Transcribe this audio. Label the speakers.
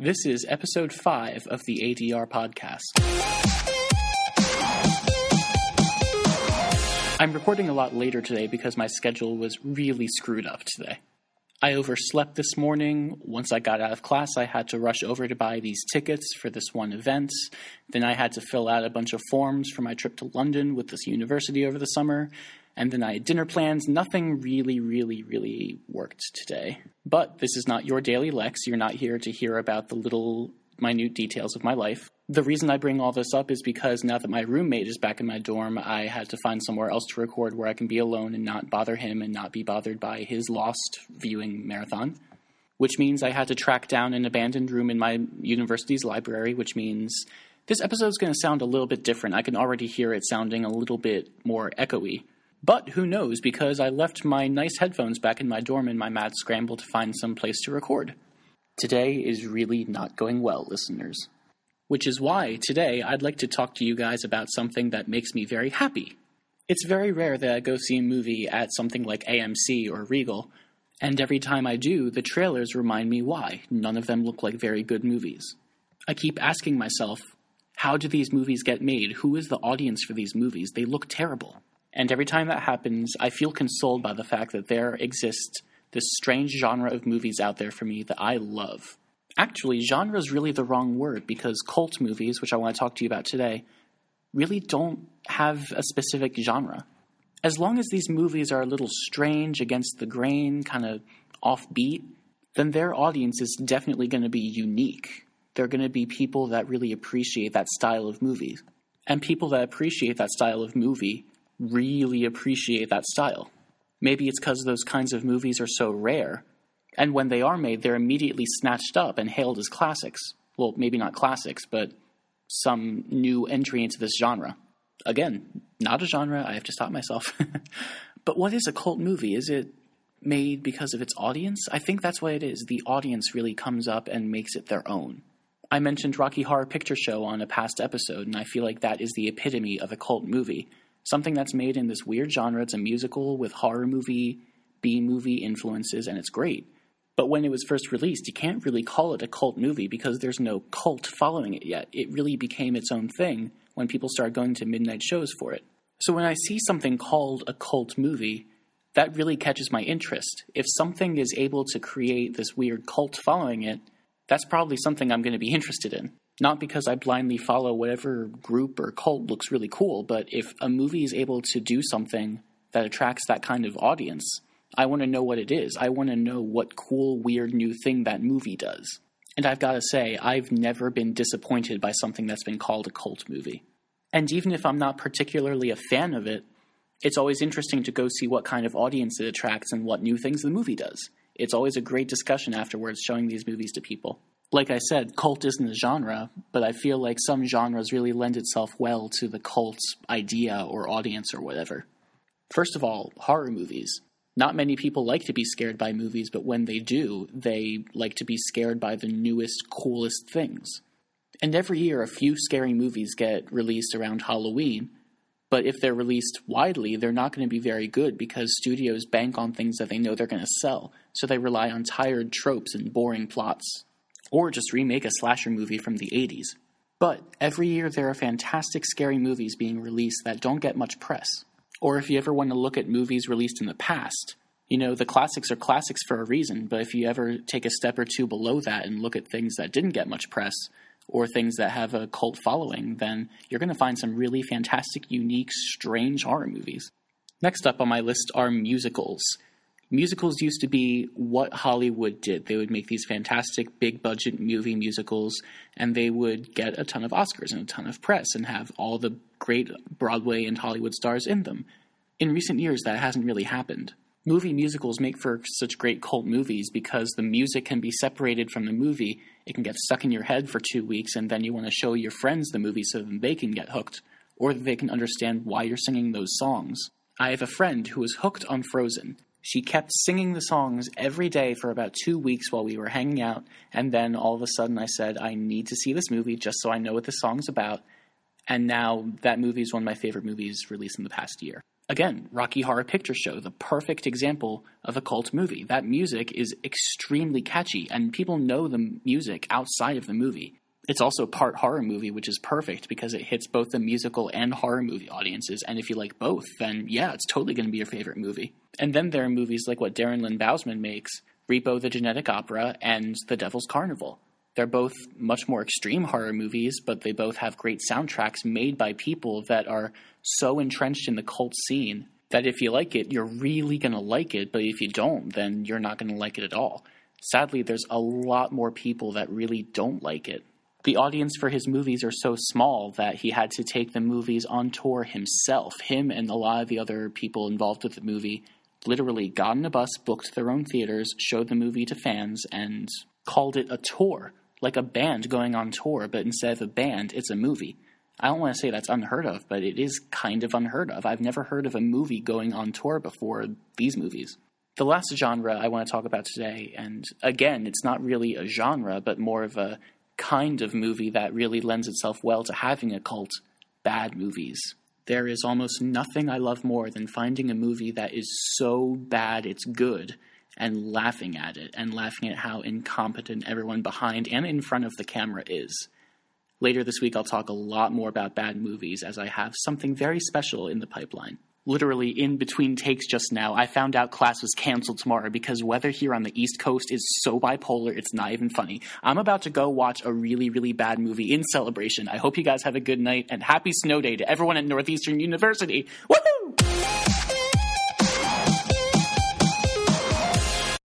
Speaker 1: This is episode 5 of the ADR podcast. I'm recording a lot later today because my schedule was really screwed up today. I overslept this morning. Once I got out of class, I had to rush over to buy these tickets for this one event. Then I had to fill out a bunch of forms for my trip to London with this university over the summer. And then I had dinner plans. Nothing really, really, really worked today. But this is not your daily Lex. You're not here to hear about the little minute details of my life. The reason I bring all this up is because now that my roommate is back in my dorm, I had to find somewhere else to record where I can be alone and not bother him and not be bothered by his lost viewing marathon. Which means I had to track down an abandoned room in my university's library, which means this episode is going to sound a little bit different. I can already hear it sounding a little bit more echoey. But who knows, because I left my nice headphones back in my dorm in my mad scramble to find some place to record. Today is really not going well, listeners. Which is why today I'd like to talk to you guys about something that makes me very happy. It's very rare that I go see a movie at something like AMC or Regal, and every time I do, the trailers remind me why. None of them look like very good movies. I keep asking myself, how do these movies get made? Who is the audience for these movies? They look terrible. And every time that happens, I feel consoled by the fact that there exists this strange genre of movies out there for me that I love. Actually, genre is really the wrong word because cult movies, which I want to talk to you about today, really don't have a specific genre. As long as these movies are a little strange, against the grain, kind of offbeat, then their audience is definitely going to be unique. They're going to be people that really appreciate that style of movie. And people that appreciate that style of movie really appreciate that style. Maybe it's because those kinds of movies are so rare, and when they are made, they're immediately snatched up and hailed as classics. Well, maybe not classics, but some new entry into this genre. Again, not a genre, I have to stop myself. but what is a cult movie? Is it made because of its audience? I think that's what it is. The audience really comes up and makes it their own. I mentioned Rocky Horror Picture Show on a past episode, and I feel like that is the epitome of a cult movie something that's made in this weird genre. It's a musical with horror movie, B movie influences, and it's great. But when it was first released, you can't really call it a cult movie because there's no cult following it yet. It really became its own thing when people started going to midnight shows for it. So when I see something called a cult movie, that really catches my interest. If something is able to create this weird cult following it, that's probably something I'm going to be interested in. Not because I blindly follow whatever group or cult looks really cool, but if a movie is able to do something that attracts that kind of audience, I want to know what it is. I want to know what cool, weird new thing that movie does. And I've got to say, I've never been disappointed by something that's been called a cult movie. And even if I'm not particularly a fan of it, it's always interesting to go see what kind of audience it attracts and what new things the movie does. It's always a great discussion afterwards showing these movies to people like I said, cult isn't a genre, but I feel like some genres really lend itself well to the cult idea or audience or whatever. First of all, horror movies. Not many people like to be scared by movies, but when they do, they like to be scared by the newest, coolest things. And every year, a few scary movies get released around Halloween, but if they're released widely, they're not going to be very good because studios bank on things that they know they're going to sell, so they rely on tired tropes and boring plots or just remake a slasher movie from the 80s. But every year there are fantastic scary movies being released that don't get much press. Or if you ever want to look at movies released in the past, you know, the classics are classics for a reason, but if you ever take a step or two below that and look at things that didn't get much press, or things that have a cult following, then you're going to find some really fantastic, unique, strange horror movies. Next up on my list are musicals musicals used to be what Hollywood did. They would make these fantastic big budget movie musicals and they would get a ton of Oscars and a ton of press and have all the great Broadway and Hollywood stars in them. In recent years, that hasn't really happened. Movie musicals make for such great cult movies because the music can be separated from the movie. It can get stuck in your head for two weeks, and then you want to show your friends the movie so that they can get hooked, or that they can understand why you're singing those songs. I have a friend who was hooked on Frozen. She kept singing the songs every day for about two weeks while we were hanging out, and then all of a sudden I said, I need to see this movie just so I know what the song's about. And now that movie is one of my favorite movies released in the past year. Again, Rocky Horror Picture Show, the perfect example of a cult movie. That music is extremely catchy, and people know the music outside of the movie. It's also part horror movie, which is perfect because it hits both the musical and horror movie audiences. And if you like both, then yeah, it's totally going to be your favorite movie. And then there are movies like what Darren Lynn Bousman makes Repo the Genetic Opera and The Devil's Carnival. They're both much more extreme horror movies, but they both have great soundtracks made by people that are so entrenched in the cult scene that if you like it, you're really going to like it, but if you don't, then you're not going to like it at all. Sadly, there's a lot more people that really don't like it. The audience for his movies are so small that he had to take the movies on tour himself. Him and a lot of the other people involved with the movie literally got in a bus, booked their own theaters, showed the movie to fans, and called it a tour like a band going on tour, but instead of a band, it's a movie. I don't want to say that's unheard of, but it is kind of unheard of. I've never heard of a movie going on tour before these movies. The last genre I want to talk about today, and again, it's not really a genre, but more of a kind of movie that really lends itself well to having a cult bad movies. There is almost nothing I love more than finding a movie that is so bad it's good and laughing at it and laughing at how incompetent everyone behind and in front of the camera is. Later this week, I'll talk a lot more about bad movies as I have something very special in the pipeline. Literally, in between takes just now, I found out class was canceled tomorrow because weather here on the East Coast is so bipolar, it's not even funny. I'm about to go watch a really, really bad movie in celebration. I hope you guys have a good night and happy snow day to everyone at Northeastern University. Woohoo!